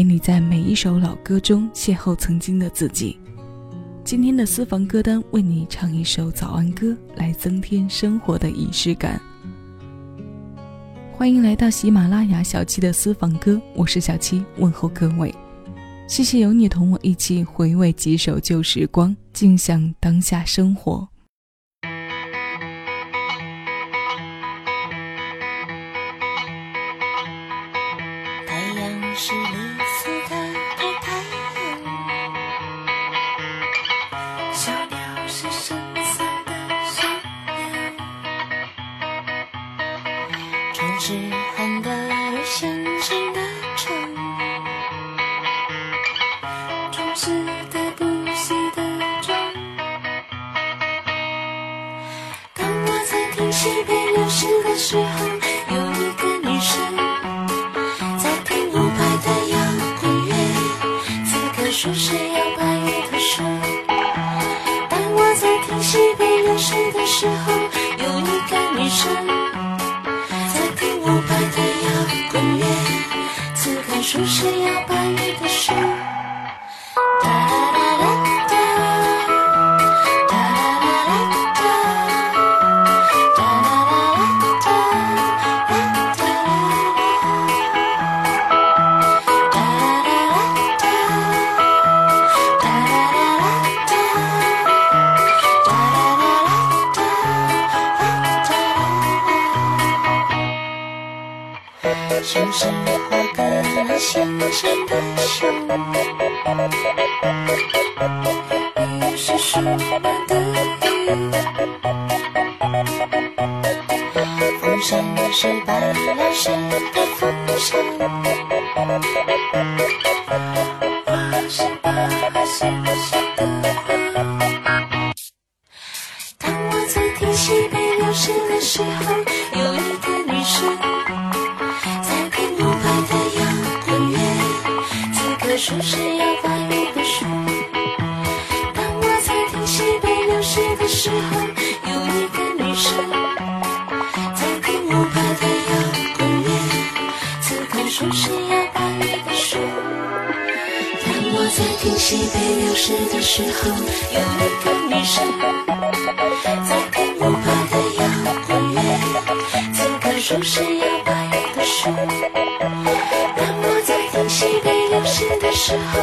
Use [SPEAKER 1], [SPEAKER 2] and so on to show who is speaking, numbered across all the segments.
[SPEAKER 1] 陪你在每一首老歌中邂逅曾经的自己。今天的私房歌单为你唱一首早安歌，来增添生活的仪式感。欢迎来到喜马拉雅小七的私房歌，我是小七，问候各位。谢谢有你同我一起回味几首旧时光，静享当下生活。
[SPEAKER 2] 总是很短，你先生的城，熟悉的不息的钟。当我在听《西北流星》的时候。声，花此刻树是摇摆的书。当我在听西北流逝的时候，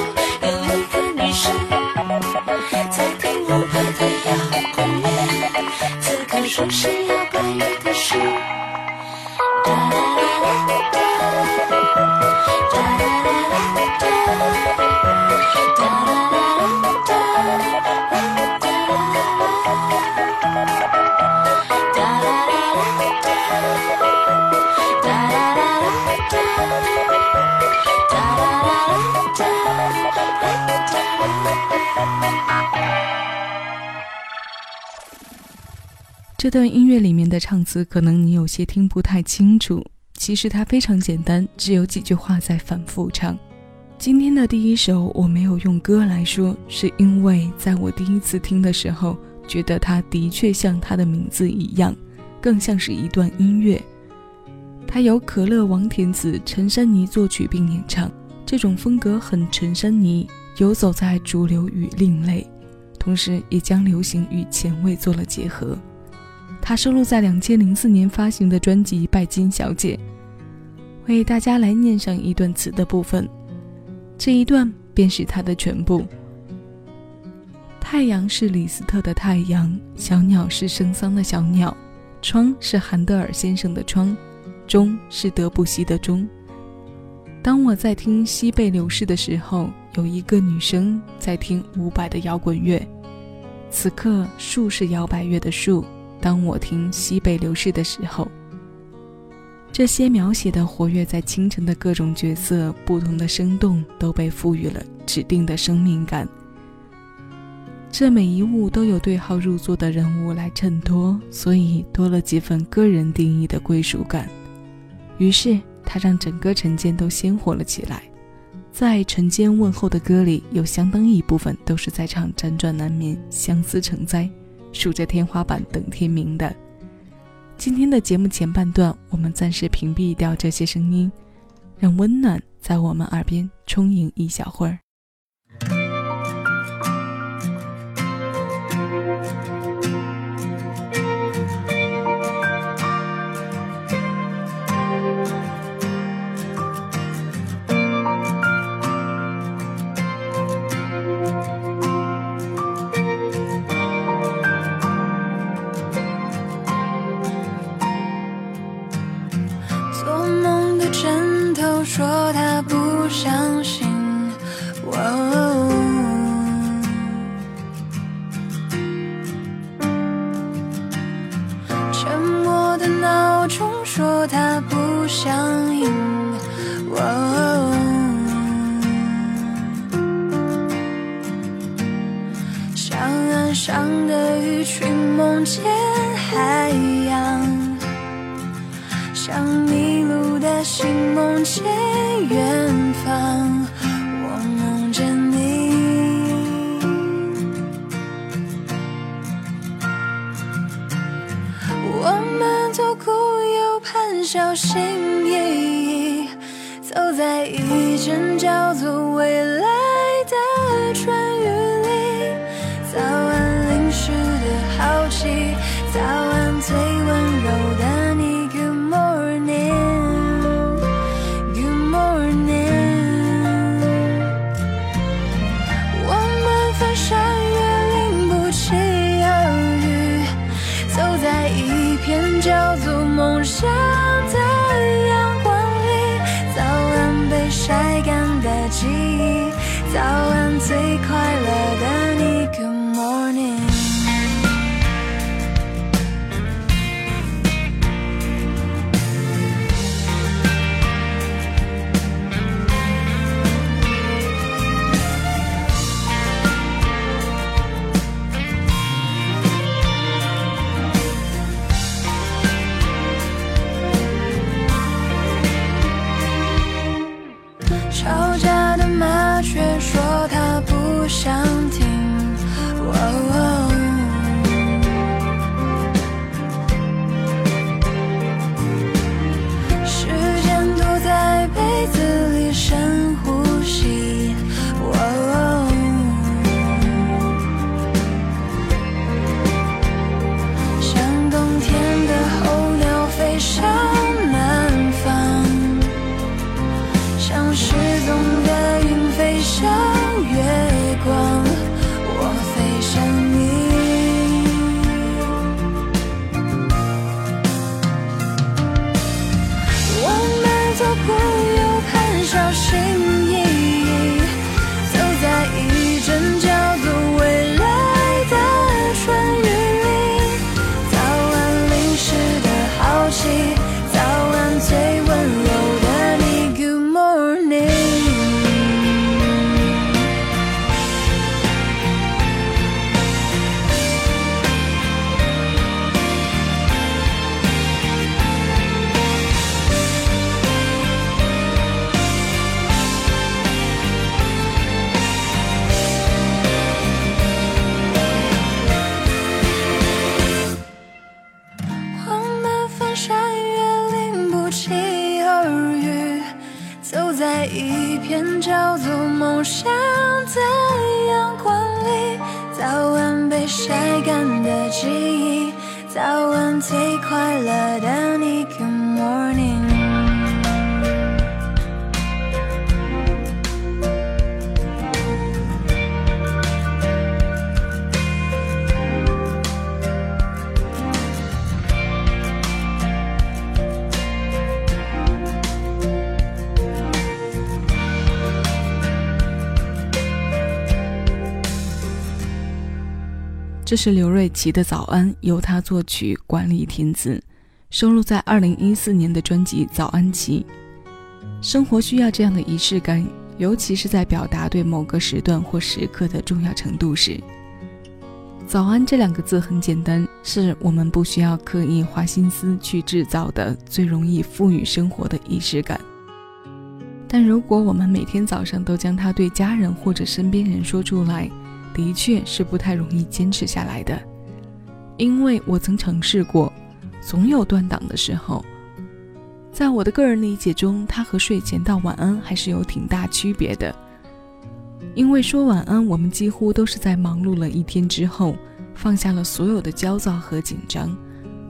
[SPEAKER 1] 这段音乐里面的唱词，可能你有些听不太清楚。其实它非常简单，只有几句话在反复唱。今天的第一首我没有用歌来说，是因为在我第一次听的时候，觉得它的确像它的名字一样，更像是一段音乐。它由可乐、王田子、陈珊妮作曲并演唱，这种风格很陈珊妮，游走在主流与另类，同时也将流行与前卫做了结合。它收录在两千零四年发行的专辑《拜金小姐》。为大家来念上一段词的部分。这一段便是它的全部。太阳是李斯特的太阳，小鸟是圣桑的小鸟，窗是韩德尔先生的窗，钟是德布西的钟。当我在听西贝流逝的时候，有一个女生在听伍佰的摇滚乐。此刻树是摇摆乐的树。当我听西北流逝的时候。这些描写的活跃在清晨的各种角色，不同的生动都被赋予了指定的生命感。这每一物都有对号入座的人物来衬托，所以多了几分个人定义的归属感。于是，它让整个晨间都鲜活了起来。在晨间问候的歌里，有相当一部分都是在唱辗转难眠、相思成灾、数着天花板等天明的。今天的节目前半段，我们暂时屏蔽掉这些声音，让温暖在我们耳边充盈一小会儿。
[SPEAKER 3] 小心翼翼，走在一间叫做未来。一片叫做梦想的阳光里。早晚，被晒干的记忆。早晚，最快乐的你。
[SPEAKER 1] 这是刘瑞琦的《早安》，由他作曲，管理填词，收录在2014年的专辑《早安期》。生活需要这样的仪式感，尤其是在表达对某个时段或时刻的重要程度时。早安这两个字很简单，是我们不需要刻意花心思去制造的最容易赋予生活的仪式感。但如果我们每天早上都将它对家人或者身边人说出来，的确是不太容易坚持下来的，因为我曾尝试过，总有断档的时候。在我的个人理解中，它和睡前道晚安还是有挺大区别的。因为说晚安，我们几乎都是在忙碌了一天之后，放下了所有的焦躁和紧张，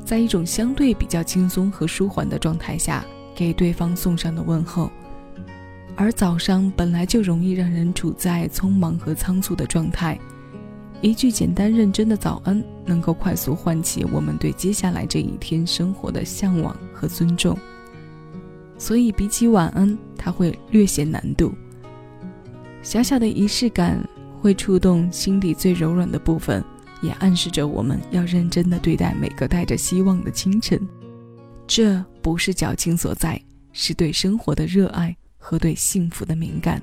[SPEAKER 1] 在一种相对比较轻松和舒缓的状态下，给对方送上的问候。而早上本来就容易让人处在匆忙和仓促的状态，一句简单认真的早安，能够快速唤起我们对接下来这一天生活的向往和尊重。所以，比起晚安，它会略显难度。小小的仪式感会触动心底最柔软的部分，也暗示着我们要认真的对待每个带着希望的清晨。这不是矫情所在，是对生活的热爱和对幸福的敏感。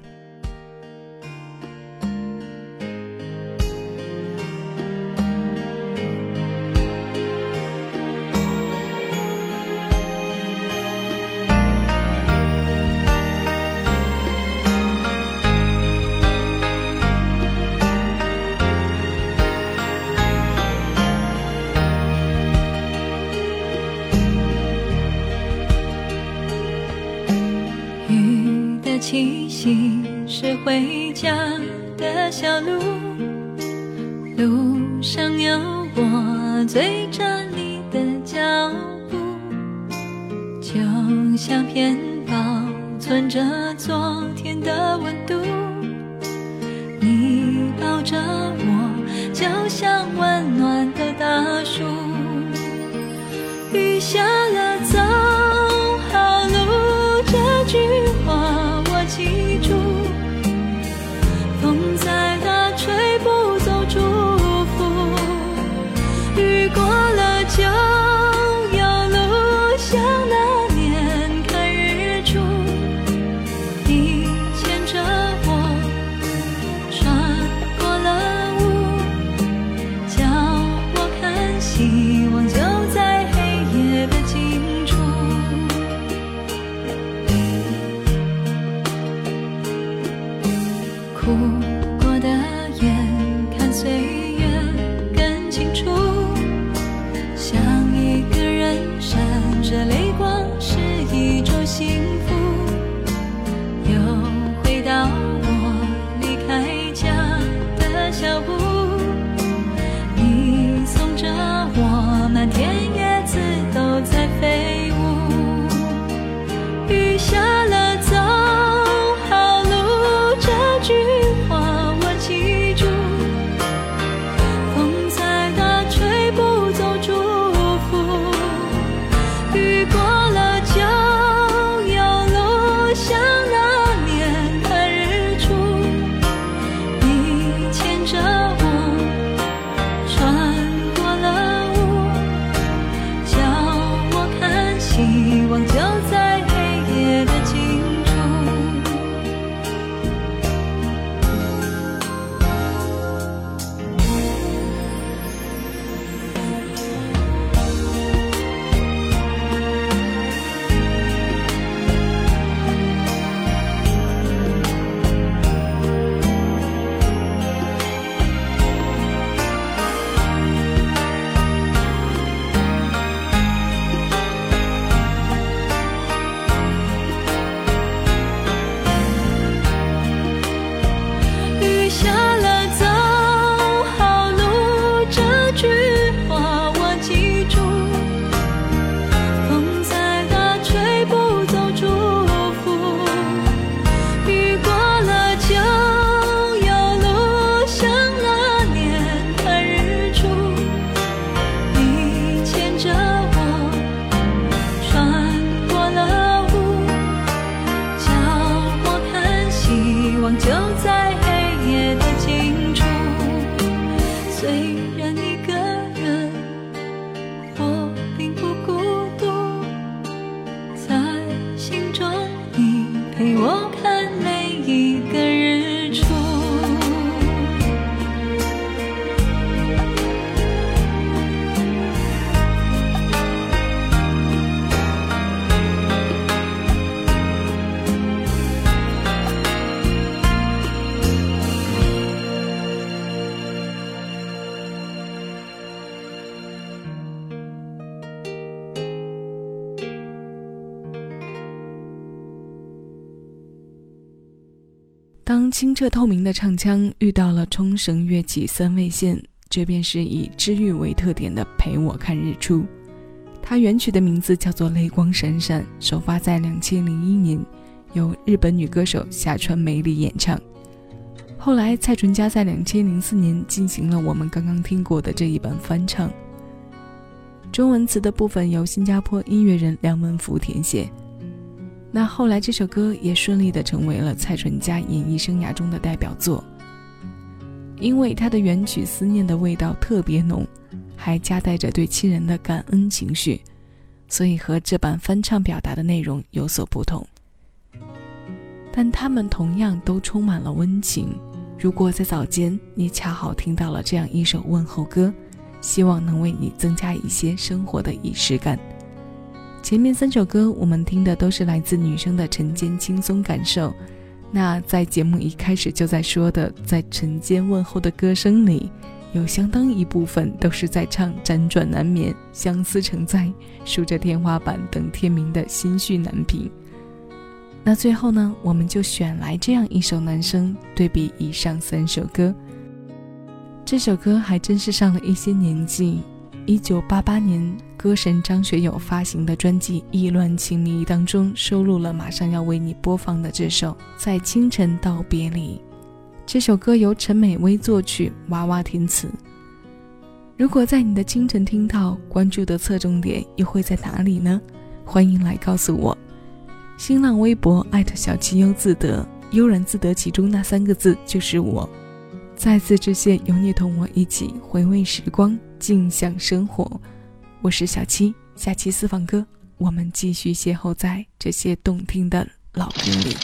[SPEAKER 3] 上有我追着你的脚步，就像片保存着昨天的温度。你抱着我，就像温暖的大树。雨下清
[SPEAKER 1] 澈透明的唱腔遇到了冲绳乐器三味线，这便是以治愈为特点的《陪我看日出》。它原曲的名字叫做《泪光闪闪》，首发在两千零一年，由日本女歌手夏川美里演唱。后来蔡淳佳在两千零四年进行了我们刚刚听过的这一版翻唱。中文词的部分由新加坡音乐人梁文福填写。那后来这首歌也顺利的成为了蔡淳佳演艺生涯中的代表作，因为它的原曲思念的味道特别浓，还夹带着对亲人的感恩情绪，所以和这版翻唱表达的内容有所不同。但它们同样都充满了温情。如果在早间你恰好听到了这样一首问候歌。希望能为你增加一些生活的仪式感。前面三首歌我们听的都是来自女生的晨间轻松感受。那在节目一开始就在说的，在晨间问候的歌声里，有相当一部分都是在唱辗转难眠、相思成灾、数着天花板等天明的心绪难平。那最后呢，我们就选来这样一首男生对比以上三首歌。这首歌还真是上了一些年纪。一九八八年，歌神张学友发行的专辑《意乱情迷》当中收录了马上要为你播放的这首《在清晨道别离》。这首歌由陈美薇作曲，娃娃填词。如果在你的清晨听到，关注的侧重点又会在哪里呢？欢迎来告诉我。新浪微博艾特小七悠自得，悠然自得其中那三个字就是我。再次致谢有你同我一起回味时光，静享生活。我是小七，下期私房歌，我们继续邂逅在这些动听的老歌里。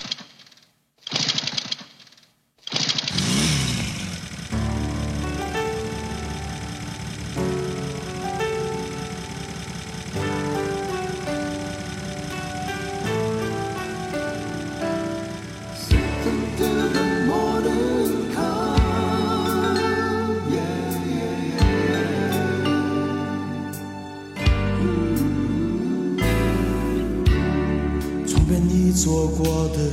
[SPEAKER 4] 我的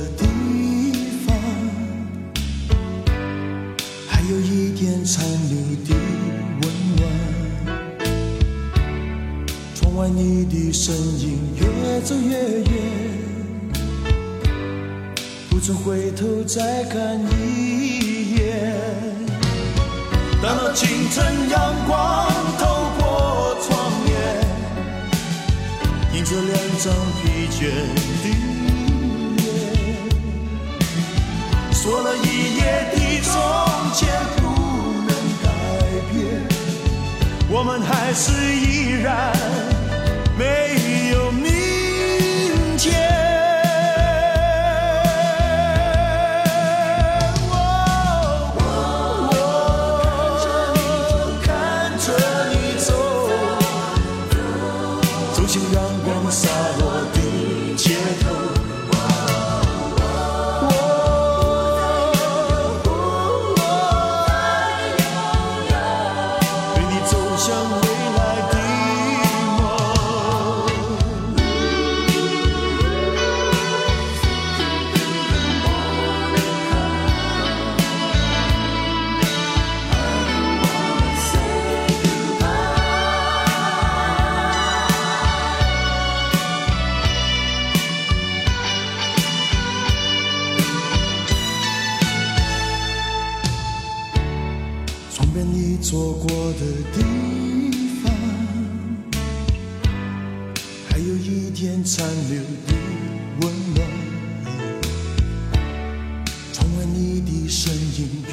[SPEAKER 4] 我们还是依然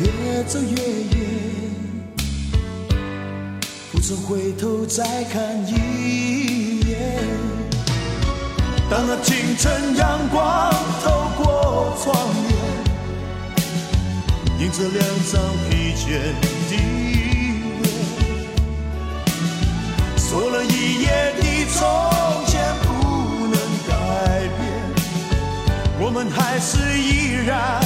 [SPEAKER 4] 越走越远，不曾回头再看一眼。当那清晨阳光透过窗帘，映着两张疲倦的脸。说了一夜的从前不能改变，我们还是依然